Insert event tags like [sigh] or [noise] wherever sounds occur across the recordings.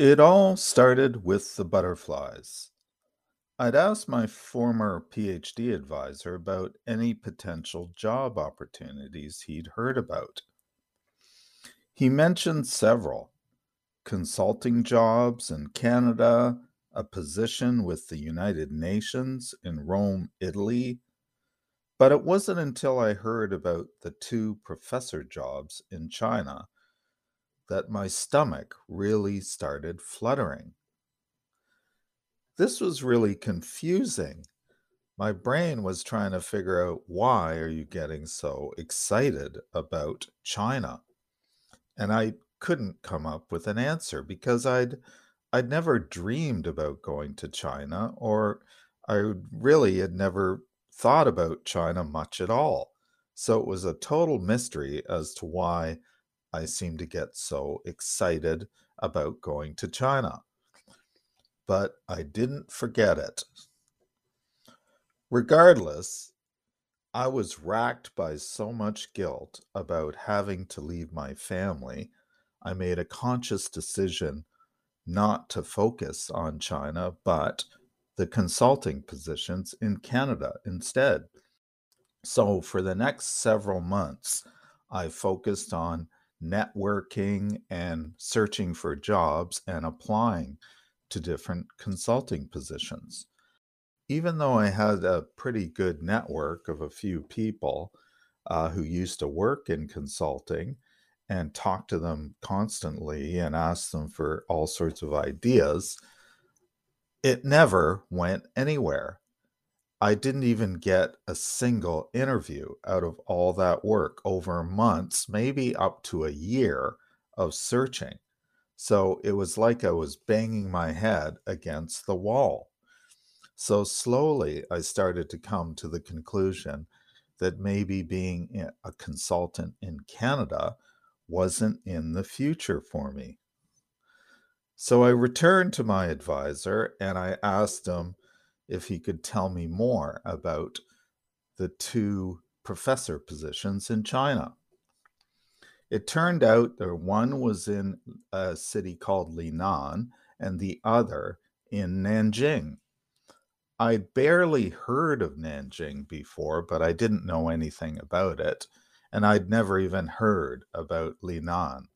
It all started with the butterflies. I'd asked my former PhD advisor about any potential job opportunities he'd heard about. He mentioned several consulting jobs in Canada, a position with the United Nations in Rome, Italy. But it wasn't until I heard about the two professor jobs in China that my stomach really started fluttering. This was really confusing. My brain was trying to figure out why are you getting so excited about China? And I couldn't come up with an answer because I'd I'd never dreamed about going to China or I really had never thought about China much at all. So it was a total mystery as to why I seemed to get so excited about going to China. But I didn't forget it. Regardless, I was racked by so much guilt about having to leave my family. I made a conscious decision not to focus on China, but the consulting positions in Canada instead. So, for the next several months, I focused on networking and searching for jobs and applying to different consulting positions. Even though I had a pretty good network of a few people uh, who used to work in consulting and talked to them constantly and asked them for all sorts of ideas, it never went anywhere. I didn't even get a single interview out of all that work over months, maybe up to a year of searching. So it was like I was banging my head against the wall. So slowly I started to come to the conclusion that maybe being a consultant in Canada wasn't in the future for me. So I returned to my advisor and I asked him if he could tell me more about the two professor positions in China. It turned out that one was in a city called Linan and the other in Nanjing. I barely heard of Nanjing before, but I didn't know anything about it. And I'd never even heard about Linan.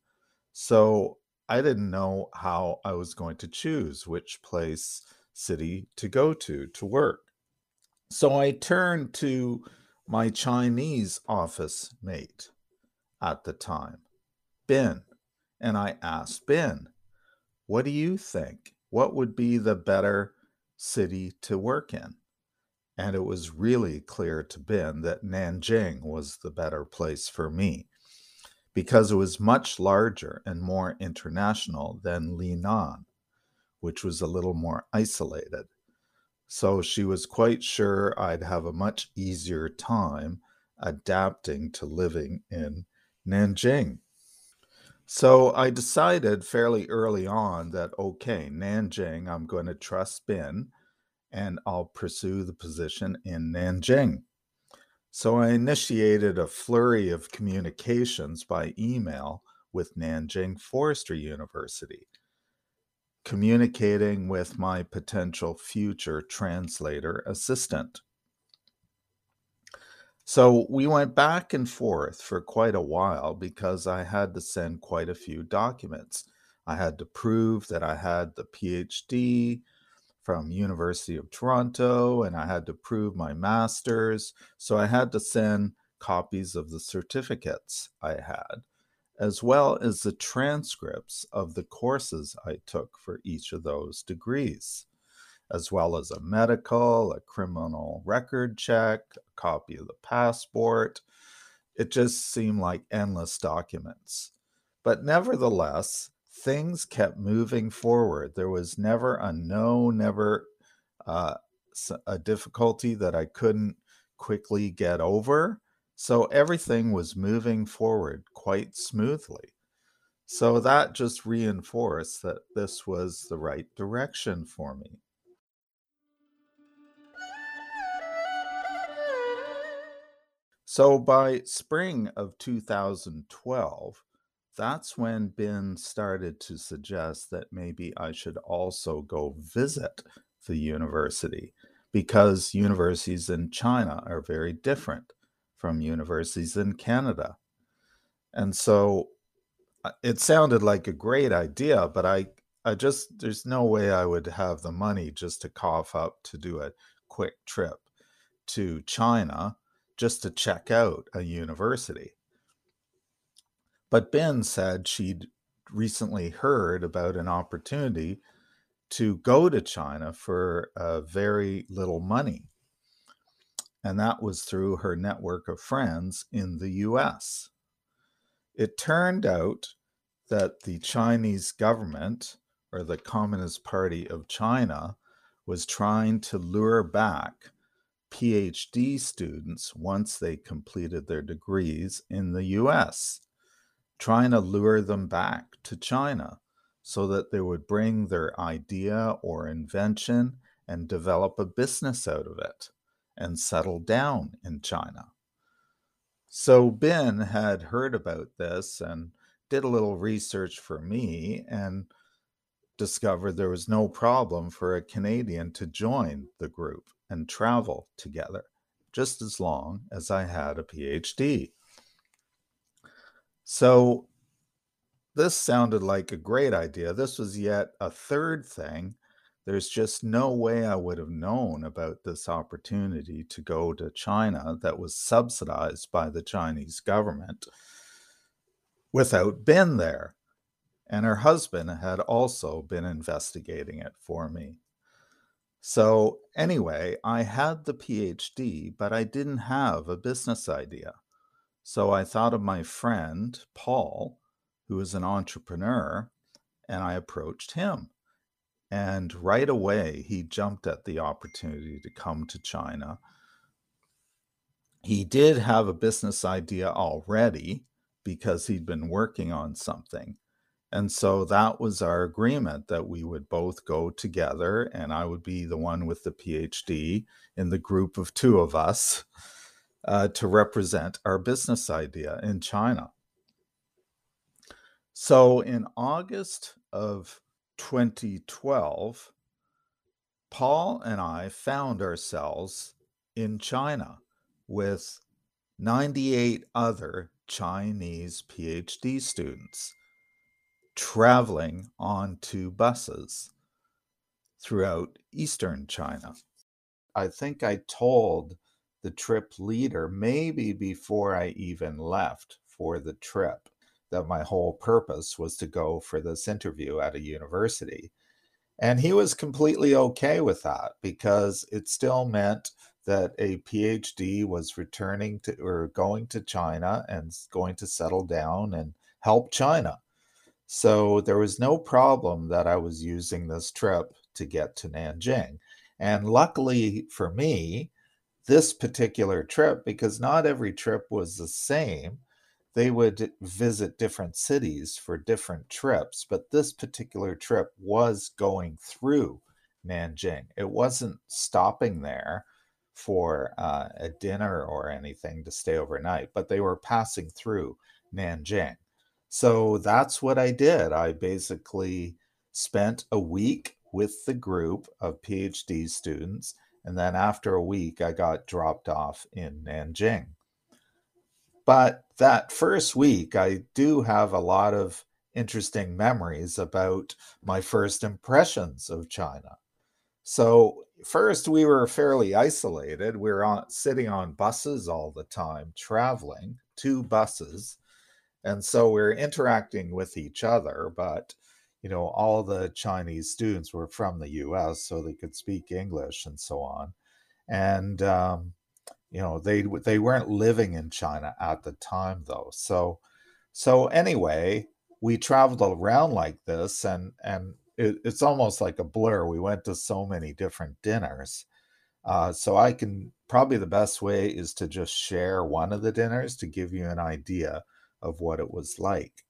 So I didn't know how I was going to choose which place, city to go to to work. So I turned to my Chinese office mate at the time, Ben, and I asked Ben, What do you think? What would be the better city to work in? And it was really clear to Ben that Nanjing was the better place for me because it was much larger and more international than Linan, which was a little more isolated. So she was quite sure I'd have a much easier time adapting to living in Nanjing. So I decided fairly early on that, okay, Nanjing, I'm going to trust Bin and I'll pursue the position in Nanjing. So I initiated a flurry of communications by email with Nanjing Forestry University, communicating with my potential future translator assistant. So we went back and forth for quite a while because I had to send quite a few documents. I had to prove that I had the PhD, from University of Toronto and I had to prove my masters. So I had to send copies of the certificates I had, as well as the transcripts of the courses I took for each of those degrees, as well as a medical, a criminal record check, a copy of the passport. It just seemed like endless documents. But nevertheless, things kept moving forward. There was never a no, never uh, a difficulty that I couldn't quickly get over. So everything was moving forward quite smoothly. So that just reinforced that this was the right direction for me. So by spring of 2012, that's when Ben started to suggest that maybe I should also go visit the university because universities in China are very different from universities in Canada. And so uh, it sounded like a great idea, but I I just there's no way I would have the money just to cough up to do a quick trip to China just to check out a university. But Ben said she'd recently heard about an opportunity to go to China for uh, very little money. And that was through her network of friends in the US. It turned out that the Chinese government, or the Communist Party of China, was trying to lure back PhD students once they completed their degrees in the US trying to lure them back to China so that they would bring their idea or invention and develop a business out of it and settle down in China. So Ben had heard about this and did a little research for me and discovered there was no problem for a Canadian to join the group and travel together, just as long as I had a PhD. So this sounded like a great idea. This was yet a third thing. There's just no way I would have known about this opportunity to go to China that was subsidized by the Chinese government without Bin there. And her husband had also been investigating it for me. So, anyway, I had the PhD, but I didn't have a business idea. So I thought of my friend, Paul, who is an entrepreneur, and I approached him. And right away, he jumped at the opportunity to come to China. He did have a business idea already because he'd been working on something. And so that was our agreement that we would both go together, and I would be the one with the PhD in the group of two of us uh, to represent our business idea in China. So in August of 2012, Paul and I found ourselves in China with 98 other Chinese PhD students traveling on two buses throughout eastern China. I think I told the trip leader maybe before I even left for the trip that my whole purpose was to go for this interview at a university. And he was completely okay with that because it still meant that a PhD was returning to or going to China and going to settle down and help China. So there was no problem that I was using this trip to get to Nanjing. And luckily for me, this particular trip because not every trip was the same. They would visit different cities for different trips, but this particular trip was going through Nanjing. It wasn't stopping there for uh, a dinner or anything to stay overnight, but they were passing through Nanjing. So that's what I did. I basically spent a week with the group of PhD students and then after a week, I got dropped off in Nanjing. But that first week, I do have a lot of interesting memories about my first impressions of China. So, first, we were fairly isolated. We were on, sitting on buses all the time, traveling, two buses. And so we we're interacting with each other, but you know, all the Chinese students were from the U.S., so they could speak English and so on. And um, you know, they they weren't living in China at the time, though. So, so anyway, we traveled around like this, and and it, it's almost like a blur. We went to so many different dinners. Uh, so I can probably the best way is to just share one of the dinners to give you an idea of what it was like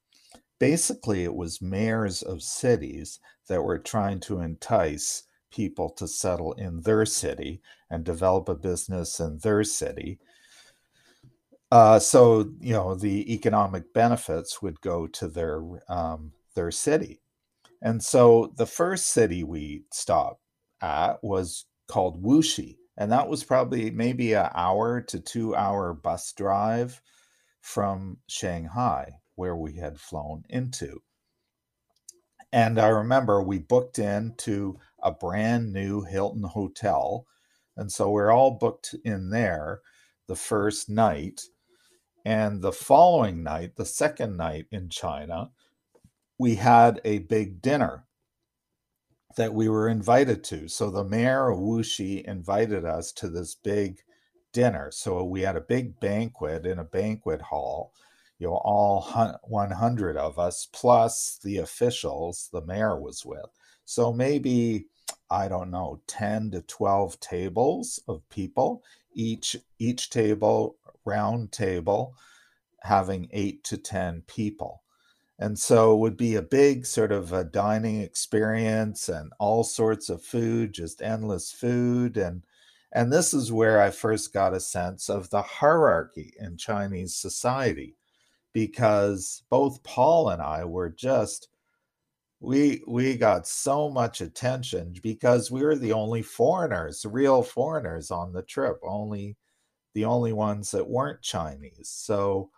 basically it was mayors of cities that were trying to entice people to settle in their city and develop a business in their city. Uh, so you know the economic benefits would go to their um, their city, and so the first city we stopped at was called Wuxi, and that was probably maybe an hour to two hour bus drive from Shanghai, where we had flown into. And I remember we booked into a brand new Hilton hotel. And so we're all booked in there the first night. And the following night, the second night in China, we had a big dinner that we were invited to. So the mayor of Wuxi invited us to this big dinner. So we had a big banquet in a banquet hall you know, all 100 of us, plus the officials the mayor was with. So maybe, I don't know, 10 to 12 tables of people, each, each table, round table, having eight to 10 people. And so it would be a big sort of a dining experience and all sorts of food, just endless food. And, and this is where I first got a sense of the hierarchy in Chinese society because both Paul and I were just we we got so much attention because we were the only foreigners, real foreigners on the trip, only the only ones that weren't Chinese. So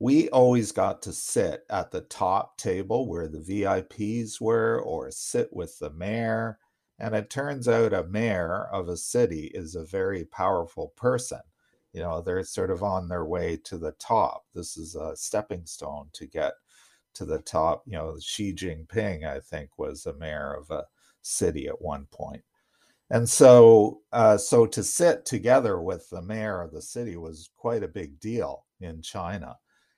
we always got to sit at the top table where the VIPs were or sit with the mayor. And it turns out a mayor of a city is a very powerful person you know they're sort of on their way to the top this is a stepping stone to get to the top you know xi jinping i think was a mayor of a city at one point and so uh, so to sit together with the mayor of the city was quite a big deal in china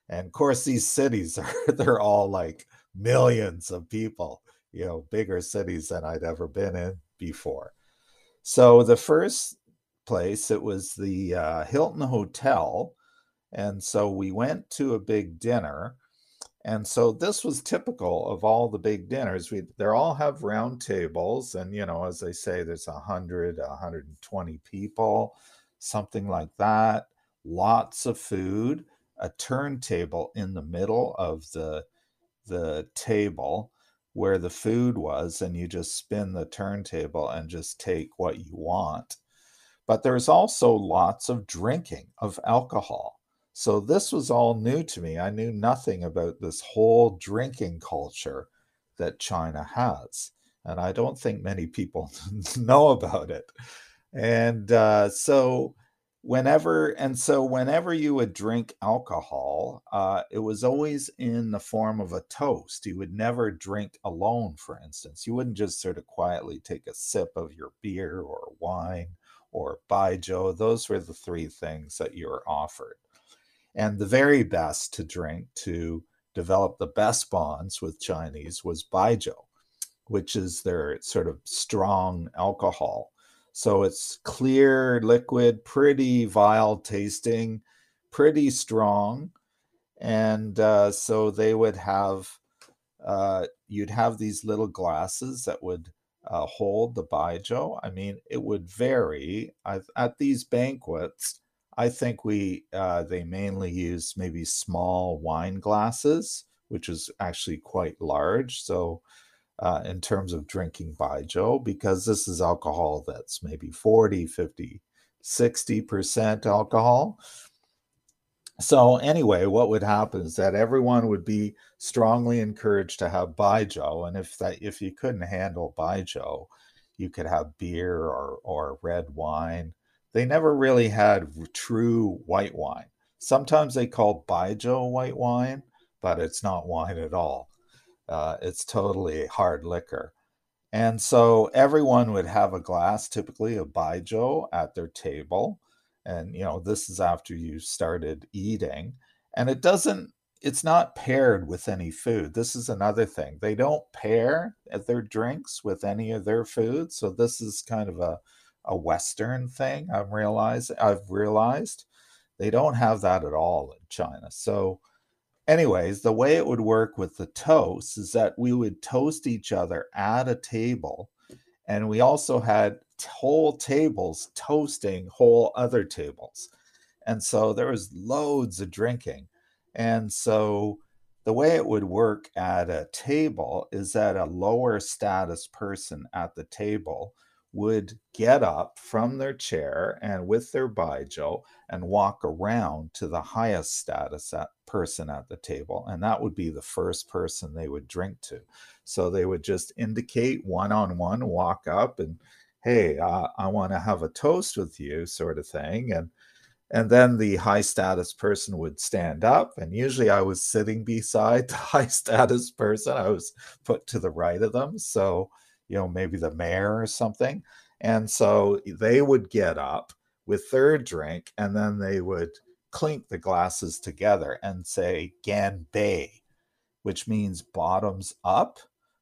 and of course these cities [laughs] are they're all like millions of people you know bigger cities than i'd ever been in before so the first place. It was the uh, Hilton Hotel. And so we went to a big dinner. And so this was typical of all the big dinners. We they all have round tables, and you know, as they say, there's 100, 120 people, something like that. Lots of food, a turntable in the middle of the the table where the food was, and you just spin the turntable and just take what you want. But there's also lots of drinking of alcohol. So this was all new to me. I knew nothing about this whole drinking culture that China has. And I don't think many people [laughs] know about it. And uh, so, whenever and so whenever you would drink alcohol uh, it was always in the form of a toast you would never drink alone for instance you wouldn't just sort of quietly take a sip of your beer or wine or baijiu. Those were the three things that you were offered. And the very best to drink to develop the best bonds with Chinese was baijiu, which is their sort of strong alcohol. So it's clear, liquid, pretty vile tasting, pretty strong. And uh, so they would have, uh, you'd have these little glasses that would uh, hold the baijiu. I mean, it would vary. I've, at these banquets, I think we uh, they mainly use maybe small wine glasses, which is actually quite large. So, uh, in terms of drinking baijiu, because this is alcohol that's maybe 40, 50, 60% alcohol. So anyway, what would happen is that everyone would be strongly encouraged to have baijiu, and if that if you couldn't handle baijiu, you could have beer or or red wine. They never really had true white wine. Sometimes they call baijiu white wine, but it's not wine at all. Uh, it's totally hard liquor. And so everyone would have a glass, typically of baijiu, at their table and you know this is after you started eating and it doesn't it's not paired with any food this is another thing they don't pair their drinks with any of their food so this is kind of a, a western thing i've realized i've realized they don't have that at all in china so anyways the way it would work with the toast is that we would toast each other at a table and we also had whole tables toasting whole other tables. And so there was loads of drinking. And so the way it would work at a table is that a lower status person at the table would get up from their chair and with their baijiu and walk around to the highest status at, person at the table and that would be the first person they would drink to. So they would just indicate one on one walk up and hey uh, i want to have a toast with you sort of thing and and then the high status person would stand up and usually i was sitting beside [laughs] the high status person. I was put to the right of them. So you know, maybe the mayor or something. And so they would get up with their drink and then they would clink the glasses together and say ganbei, which means bottoms up.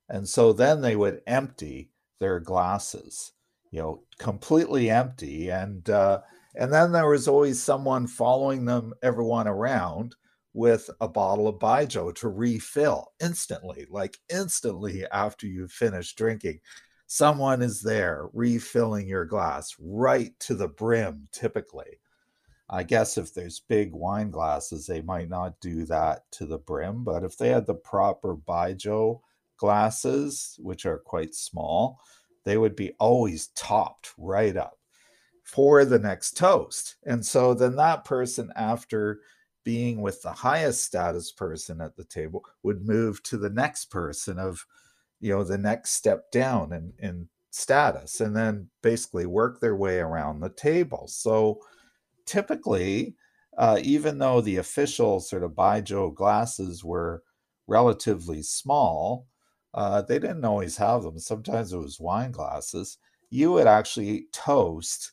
And so then they would empty their glasses, you know, completely empty. And uh, and then there was always someone following them, everyone around, with a bottle of Baijiu to refill instantly, like instantly after you finish drinking. Someone is there refilling your glass right to the brim, typically. I guess if there's big wine glasses, they might not do that to the brim, but if they had the proper Baijiu glasses, which are quite small, they would be always topped right up for the next toast. And so then that person, after being with the highest status person at the table would move to the next person of you know the next step down in, in status and then basically work their way around the table. So typically uh, even though the official sort of baijiu glasses were relatively small uh, they didn't always have them. Sometimes it was wine glasses. You would actually toast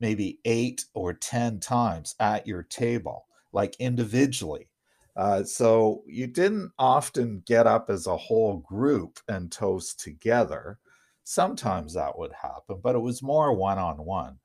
maybe eight or ten times at your table like individually. Uh, so you didn't often get up as a whole group and toast together. Sometimes that would happen, but it was more one on one.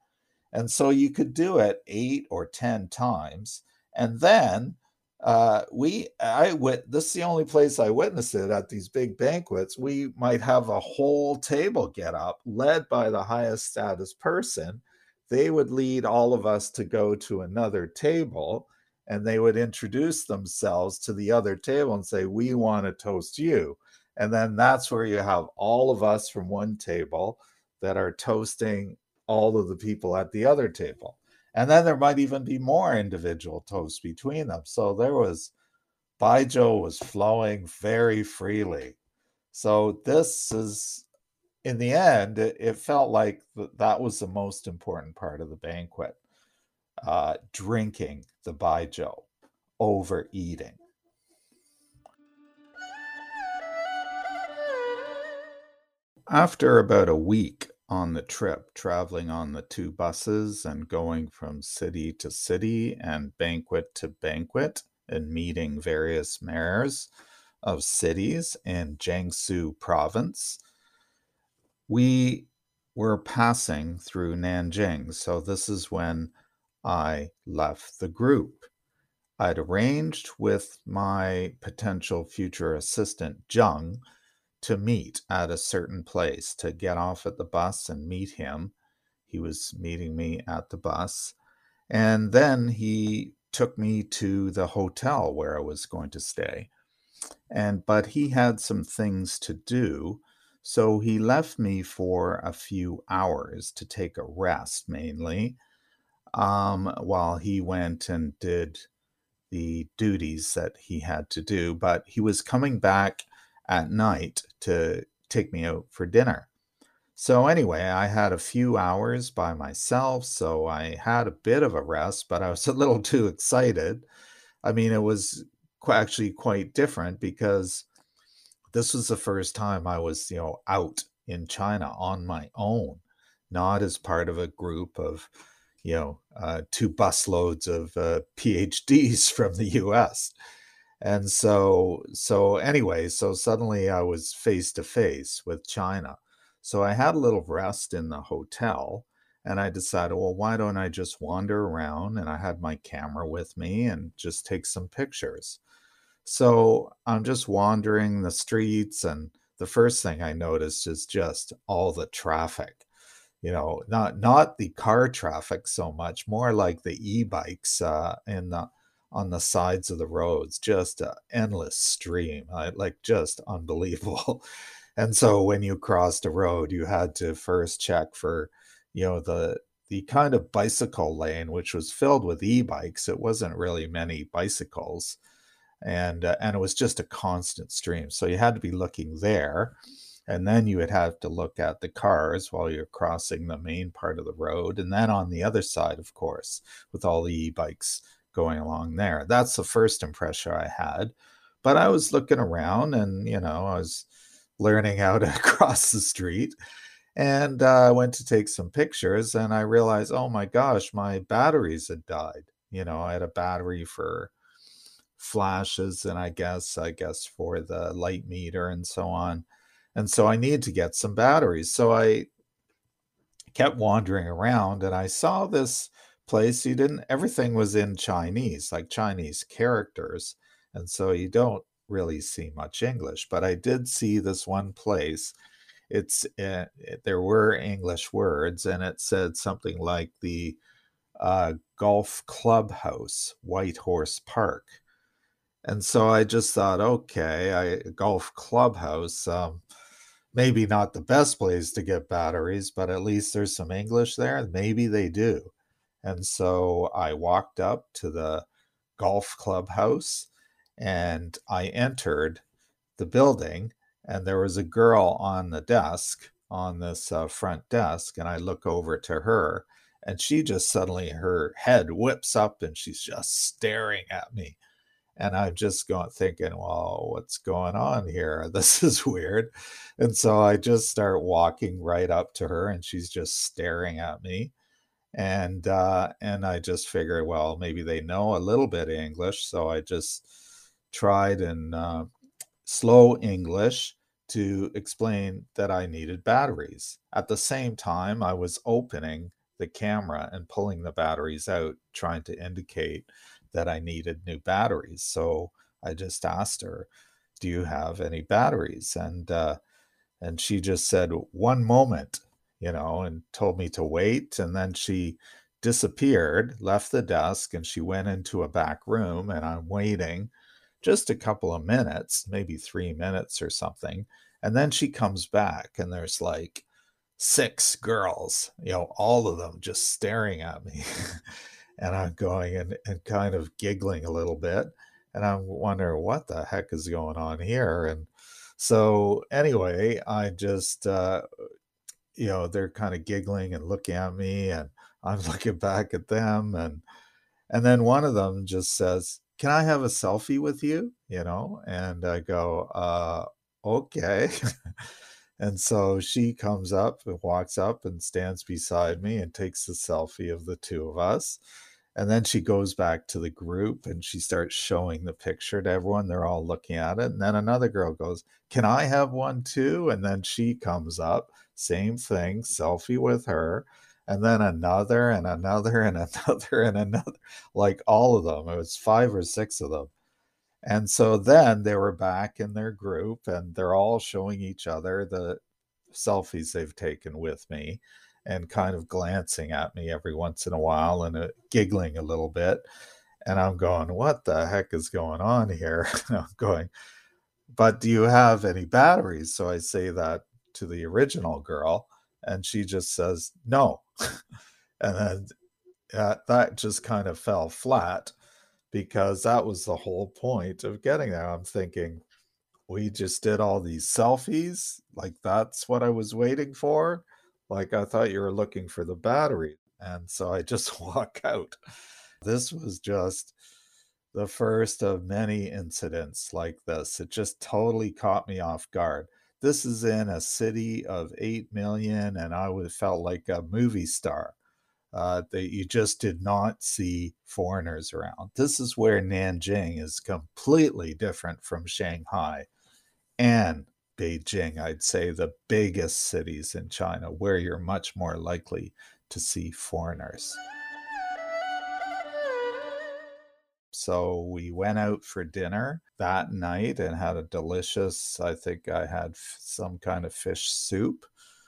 And so you could do it eight or 10 times. And then uh, we, I wit, this is the only place I witnessed it at these big banquets. We might have a whole table get up, led by the highest status person. They would lead all of us to go to another table and they would introduce themselves to the other table and say, We want to toast you. And then that's where you have all of us from one table that are toasting all of the people at the other table. And then there might even be more individual toasts between them. So there was, Baijiu was flowing very freely. So this is, in the end, it, it felt like that was the most important part of the banquet uh, drinking the baijiu, overeating. After about a week on the trip, traveling on the two buses and going from city to city and banquet to banquet and meeting various mayors of cities in Jiangsu province, we were passing through Nanjing. So, this is when I left the group. I'd arranged with my potential future assistant, Jung, to meet at a certain place, to get off at the bus and meet him. He was meeting me at the bus. And then he took me to the hotel where I was going to stay. And but he had some things to do, so he left me for a few hours to take a rest mainly um, while he went and did the duties that he had to do. But he was coming back at night to take me out for dinner. So, anyway, I had a few hours by myself. So I had a bit of a rest, but I was [laughs] a little too excited. I mean, it was actually quite different because this was the first time I was, you know, out in China on my own, not as part of a group of you know, uh, two busloads of uh, PhDs [laughs] from the U.S. And so, so anyway, so suddenly I was face to face with China. So I had a little rest in the hotel, and I decided, well, why don't I just wander around? And I had my camera with me and just take some pictures. So I'm just wandering the streets, and the first thing I noticed is just all the traffic you know, not not the car traffic so much, more like the e-bikes uh, in the on the sides of the roads, just an endless stream, uh, like just unbelievable. [laughs] And so when you crossed a road, you had to first check for, you know, the the kind of bicycle lane, which was filled with e-bikes. It wasn't really many bicycles, and uh, and it was just a constant stream. So you had to be looking there and then you would have to look at the cars while you're crossing the main part of the road and then on the other side of course with all the e-bikes going along there. That's the first impression i had but i was looking around and you know i was learning how to [laughs] cross the street and uh, i went to take some pictures and i realized oh my gosh my batteries had died. You know i had a battery for flashes and i guess i guess for the light meter and so on and so I needed to get some batteries. So I kept wandering around and I saw this place. You didn't, everything was in Chinese, like Chinese characters. And so you don't really see much English. But I did see this one place. It's, uh, there were English words and it said something like the uh, Golf Clubhouse, White Horse Park. And so I just thought, okay, I golf clubhouse. Um, maybe not the best place to get batteries, but at least there's some English there. Maybe they do. And so I walked up to the golf clubhouse and I entered the building, and there was a girl on the desk, on this uh, front desk. And I look over to her, and she just suddenly, her head whips up and she's just staring at me and I'm just going thinking, well, what's going on here? [laughs] This is weird. And so I just start walking right up to her, and she's just staring at me. And uh, and I just figure, well, maybe they know a little bit English, so I just tried in uh, slow English to explain that I needed batteries. At the same time, I was opening the camera and pulling the batteries out, trying to indicate that I needed new batteries. So I just asked her, "Do you have any batteries?" And uh, and she just said, "One moment," you know, and told me to wait. And then she disappeared, left the desk, and she went into a back room. And I'm waiting just a couple of minutes, maybe three minutes or something. And then she comes back, and there's like six girls, you know, all of them just staring at me. [laughs] and I'm going and, and kind of giggling a little bit. And I'm wondering what the heck is going on here. And so, anyway, I just, uh, you know, they're kind of giggling and looking at me, and I'm [laughs] looking back at them. And, and then one of them just says, Can I have a selfie with you? You know, and I go, uh, Okay. [laughs] And so she comes up and walks up and stands beside me and takes a selfie of the two of us. And then she goes back to the group and she starts showing the picture to everyone. They're all looking at it. And then another girl goes, Can I have one too? And then she comes up, same thing, selfie with her. And then another and another and [laughs] another and another, like all of them. It was five or six of them. And so then they were back in their group and they're all showing each other the selfies they've taken with me and kind of glancing at me every once in a while and uh, giggling a little bit. And I'm going, what the heck is going on here? [laughs] I'm going, but do you have any batteries? So I say that to the original girl, and she just says, no. [laughs] and then uh, that just kind of fell flat because that was the whole point of getting there. I'm thinking, we just did all these selfies. Like, that's what I was waiting for. Like, I thought you were looking for the battery. And so I just [laughs] walk out. This was just the first of many incidents like this. It just totally caught me off guard. This is in a city of 8 million, and I would felt like a movie star. Uh, that you just did not see foreigners around. This is where Nanjing is completely different from Shanghai and Beijing, I'd say the biggest cities in China where you're much more likely to see foreigners. So we went out for dinner that night and had a delicious, I think I had some kind of fish soup.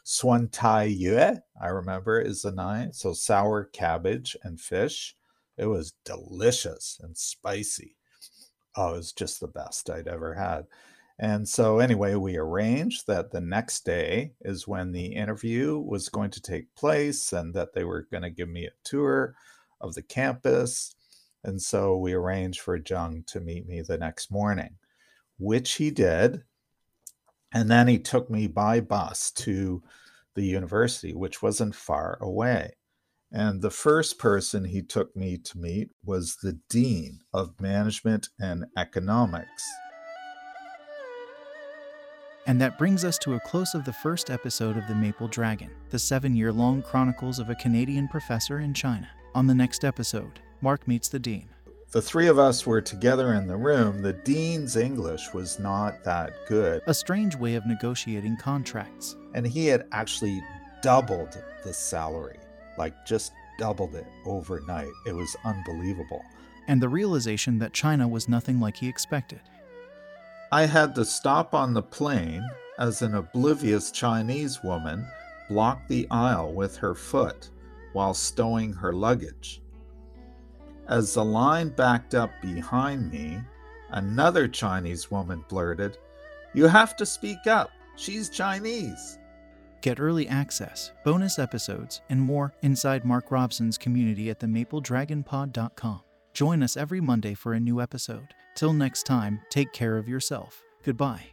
Suan Cai Yu, I remember, is the nine. So sour cabbage and fish. It was delicious and spicy. Oh, it was just the best I'd ever had. And so, anyway, we arranged that the next day is when the interview was going to take place and that they were going to give me a tour of the campus. And so we arranged for Jung to meet me the next morning, which he did. And then he took me by bus to the university, which wasn't far away. And the first person he took me to meet was the Dean of Management and Economics. And that brings us to a close of the first episode of The Maple Dragon, the seven year long chronicles of a Canadian professor in China. On the next episode, Mark meets the Dean. The three of us were together in the room. The Dean's English was not that good. A strange way of negotiating contracts. And he had actually doubled the salary, like just doubled it overnight. It was unbelievable. And the realization that China was nothing like he expected. I had to stop on the plane as an oblivious Chinese woman blocked the aisle with her foot while stowing her luggage. As the line backed up behind me, another Chinese woman blurted, You have to speak up. She's Chinese. Get early access, bonus episodes, and more inside Mark Robson's community at themapledragonpod.com. Join us every Monday for a new episode. Till next time, take care of yourself. Goodbye.